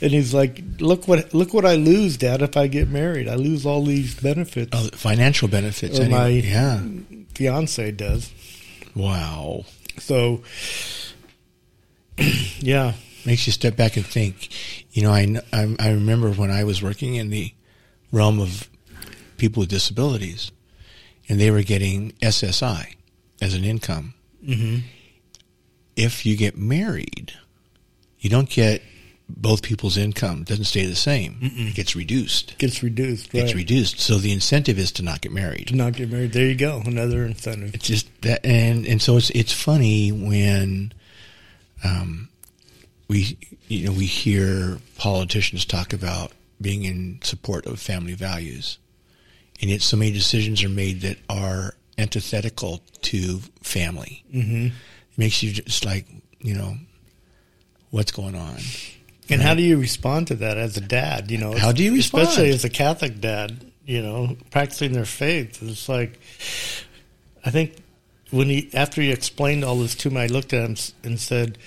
and he's like, "Look what look what I lose, Dad, if I get married. I lose all these benefits, oh, financial benefits. Or my yeah. fiance does. Wow. So, [CLEARS THROAT] yeah, makes you step back and think. You know, I I, I remember when I was working in the realm of people with disabilities, and they were getting SSI as an income. Mm-hmm if you get married, you don't get both people's income it doesn't stay the same. Mm-mm. It gets reduced. Gets reduced. Right. Gets reduced. So the incentive is to not get married. To not get married. There you go. Another incentive. It's just that, and and so it's it's funny when, um, we you know we hear politicians talk about being in support of family values, and yet so many decisions are made that are antithetical to family. Mm-hmm it makes you just like, you know, what's going on. And right? how do you respond to that as a dad? You know, how do you respond? Especially as a Catholic dad, you know, practicing their faith. It's like, I think when he, after he explained all this to me, I looked at him and said,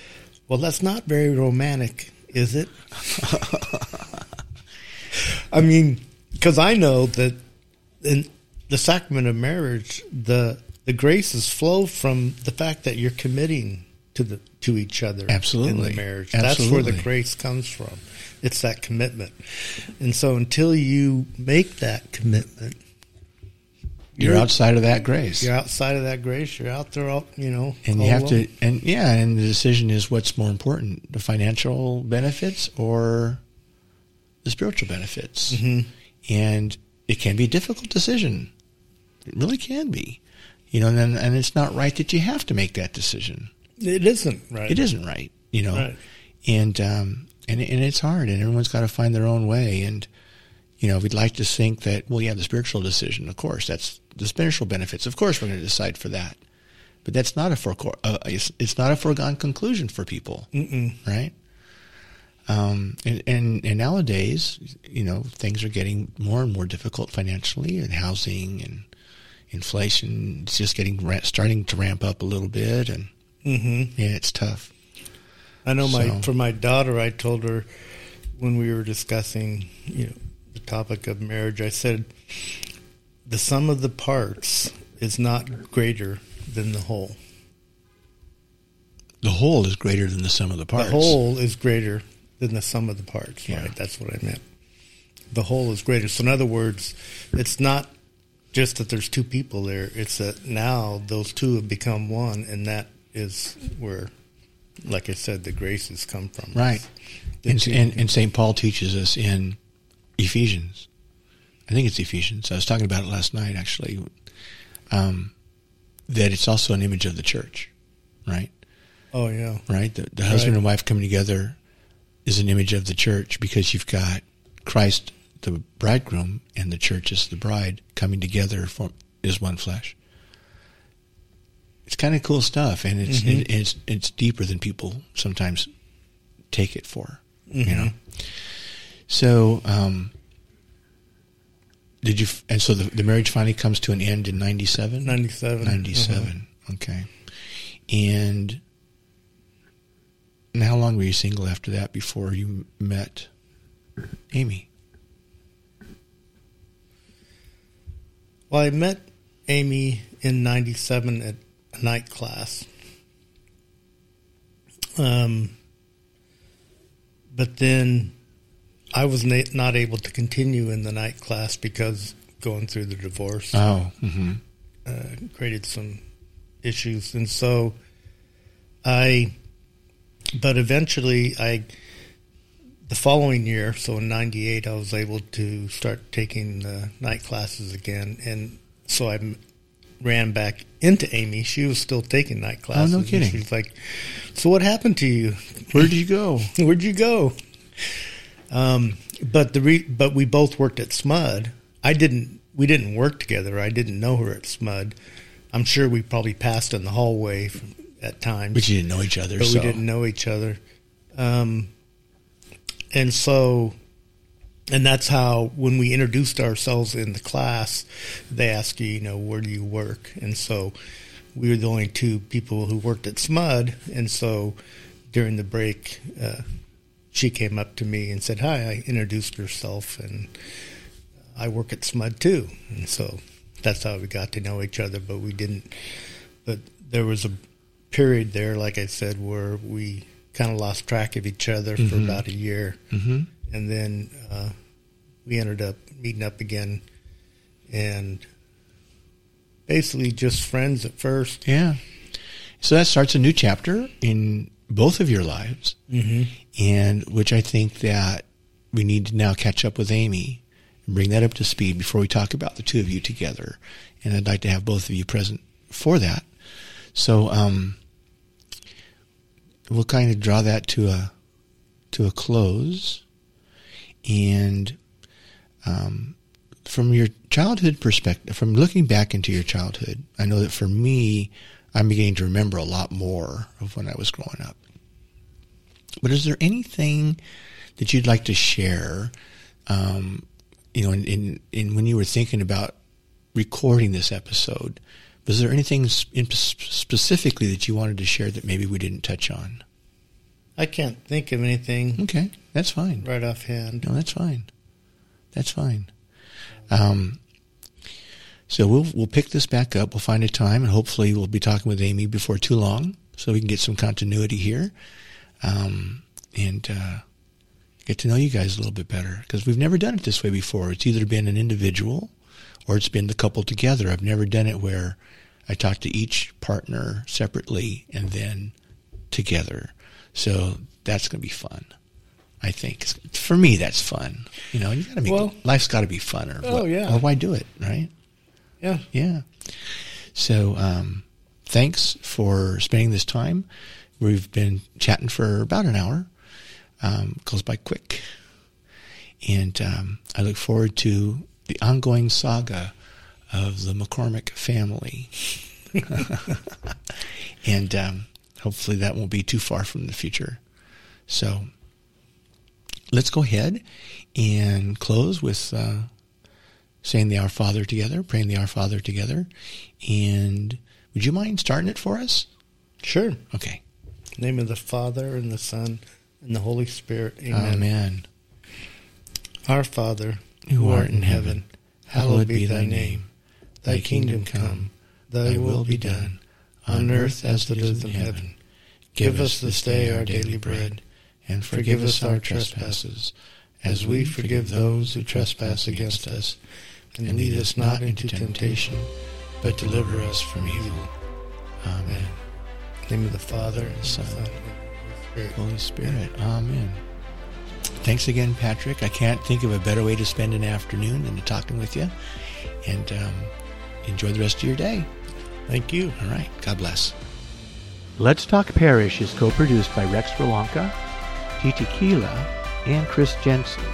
well, that's not very romantic, is it? [LAUGHS] I mean, because I know that in the sacrament of marriage, the the graces flow from the fact that you're committing to the to each other absolutely in the marriage. Absolutely. that's where the grace comes from. It's that commitment. And so until you make that commitment you're, you're outside of that grace. You're outside of that grace. You're out there you know and you have alone. to and yeah and the decision is what's more important the financial benefits or the spiritual benefits mm-hmm. and it can be a difficult decision it really can be you know, and, and it's not right that you have to make that decision. It isn't right. It isn't right, you know, right. and um, and and it's hard, and everyone's got to find their own way, and you know, we'd like to think that well, yeah, the spiritual decision, of course, that's the spiritual benefits. Of course, we're going to decide for that, but that's not a for, uh, it's, it's not a foregone conclusion for people, Mm-mm. right? Um, and, and, and nowadays, you know, things are getting more and more difficult financially, and housing and inflation is just getting starting to ramp up a little bit, and Mm-hmm. yeah, it's tough. I know my for my daughter. I told her when we were discussing, you know, the topic of marriage. I said the sum of the parts is not greater than the whole. The whole is greater than the sum of the parts. The whole is greater than the sum of the parts. Yeah. Right. That's what I meant. The whole is greater. So in other words, it's not just that there's two people there. It's that now those two have become one, and that is where, like I said, the graces come from. Right. And, and, and St. Paul teaches us in Ephesians. I think it's Ephesians. I was talking about it last night, actually. Um, that it's also an image of the church, right? oh yeah. Right. The, the husband Right. and wife coming together is an image of the church because you've got Christ, the bridegroom, and the church is the bride coming together for is one flesh. It's kind of cool stuff, and it's Mhm. it, it's it's deeper than people sometimes take it for. You Mhm. know. So, um, did you? And so the, the marriage finally comes to an end in ninety seven. 97. 97. Okay. And and how long were you single after that before you met Amy? Well, I met Amy in '97 at a night class. Um, but then I was na- not able to continue in the night class because going through the divorce Oh, hmm uh, created some issues, and so I. But eventually, I. The following year, so in '98, I was able to start taking the night classes again, and so I ran back into Amy. She was still taking night classes. Oh, kidding. She's like, "So what happened to you? Where did you go? [LAUGHS] Where'd you go?" Um, but the re- but we both worked at SMUD. I didn't. We didn't work together. I didn't know her at SMUD. I'm sure we probably passed in the hallway f- at times, But you didn't know each other, but so we didn't know each other. Um, and so, and that's how when we introduced ourselves in the class, they asked you, you know, where do you work? And so, we were the only two people who worked at SMUD, and so during the break, uh, she came up to me and said, "Hi." I introduced herself, and I work at SMUD too, and so that's how we got to know each other. But we didn't. But there was a period there, like I said, where we kind of lost track of each other for Mhm. about a year, hmm and then uh, we ended up meeting up again, and basically just friends at first. Yeah. So that starts a new chapter in both of your lives, Mm-hmm. and which I think that we need to now catch up with Amy and bring that up to speed before we talk about the two of you together. And I'd like to have both of you present for that. So um, we'll kind of draw that to a to a close, and um, from your childhood perspective, from looking back into your childhood, I know that for me, I'm beginning to remember a lot more of when I was growing up. But is there anything that you'd like to share? Um, you know, in, in, in when you were thinking about recording this episode, was there anything specifically that you wanted to share that maybe we didn't touch on? I can't think of anything Okay, that's fine. right offhand. No, that's fine. That's fine. Um, so we'll we'll pick this back up. We'll find a time, and hopefully we'll be talking with Amy before too long, so we can get some continuity here, um, and uh, get to know you guys a little bit better because we've never done it this way before. It's either been an individual or it's been the couple together. I've never done it where I talk to each partner separately and then together. So that's going to be fun. I think for me that's fun. You know, you got to make Well- life's got to be fun, or Oh, what- yeah. or why do it, right? Yeah. Yeah. So um, thanks for spending this time. We've been chatting for about an hour. Um, goes by quick, and um, I look forward to the ongoing saga of the McCormick family. [LAUGHS] and um, hopefully that won't be too far from the future. So let's go ahead and close with uh, saying the Our Father together, praying the Our Father together. And would you mind starting it for us? Sure. Okay. name of the Father and the Son and the Holy Spirit. Amen. Amen. Our Father, Who art in heaven, hallowed be thy name. Thy kingdom come, thy will be done, on earth as it is in heaven. Give us this day our daily bread, and forgive us our trespasses, as we forgive those who trespass against us. and lead us not into temptation, but deliver us from evil. Amen. name of the Father, and the Son, and the Holy Spirit. Holy Spirit. Amen. Thanks again, Patrick. I can't think of a better way to spend an afternoon than to talking with you. And um, enjoy the rest of your day. Thank you. All right. God bless. Let's Talk Parish is co-produced by Rex Verlanca, Titi Keela, and Chris Jensen.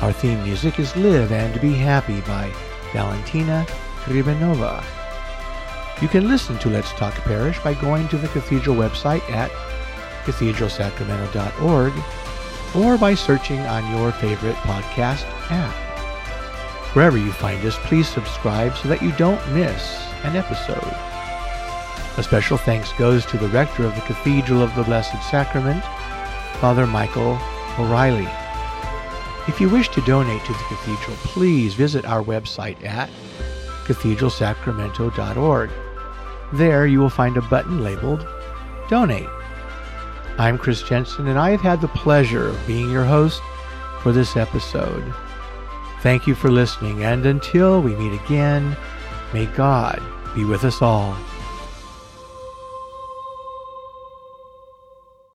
Our theme music is Live and Be Happy by Valentina Kribanova. You can listen to Let's Talk Parish by going to the Cathedral website at cathedralsacramento.org or by searching on your favorite podcast app. Wherever you find us, please subscribe so that you don't miss an episode. A special thanks goes to the rector of the Cathedral of the Blessed Sacrament, Father Michael O'Reilly. If you wish to donate to the cathedral, please visit our website at cathedralsacramento.org. There you will find a button labeled Donate. I'm Chris Jensen, and I have had the pleasure of being your host for this episode. Thank you for listening, and until we meet again, may God be with us all.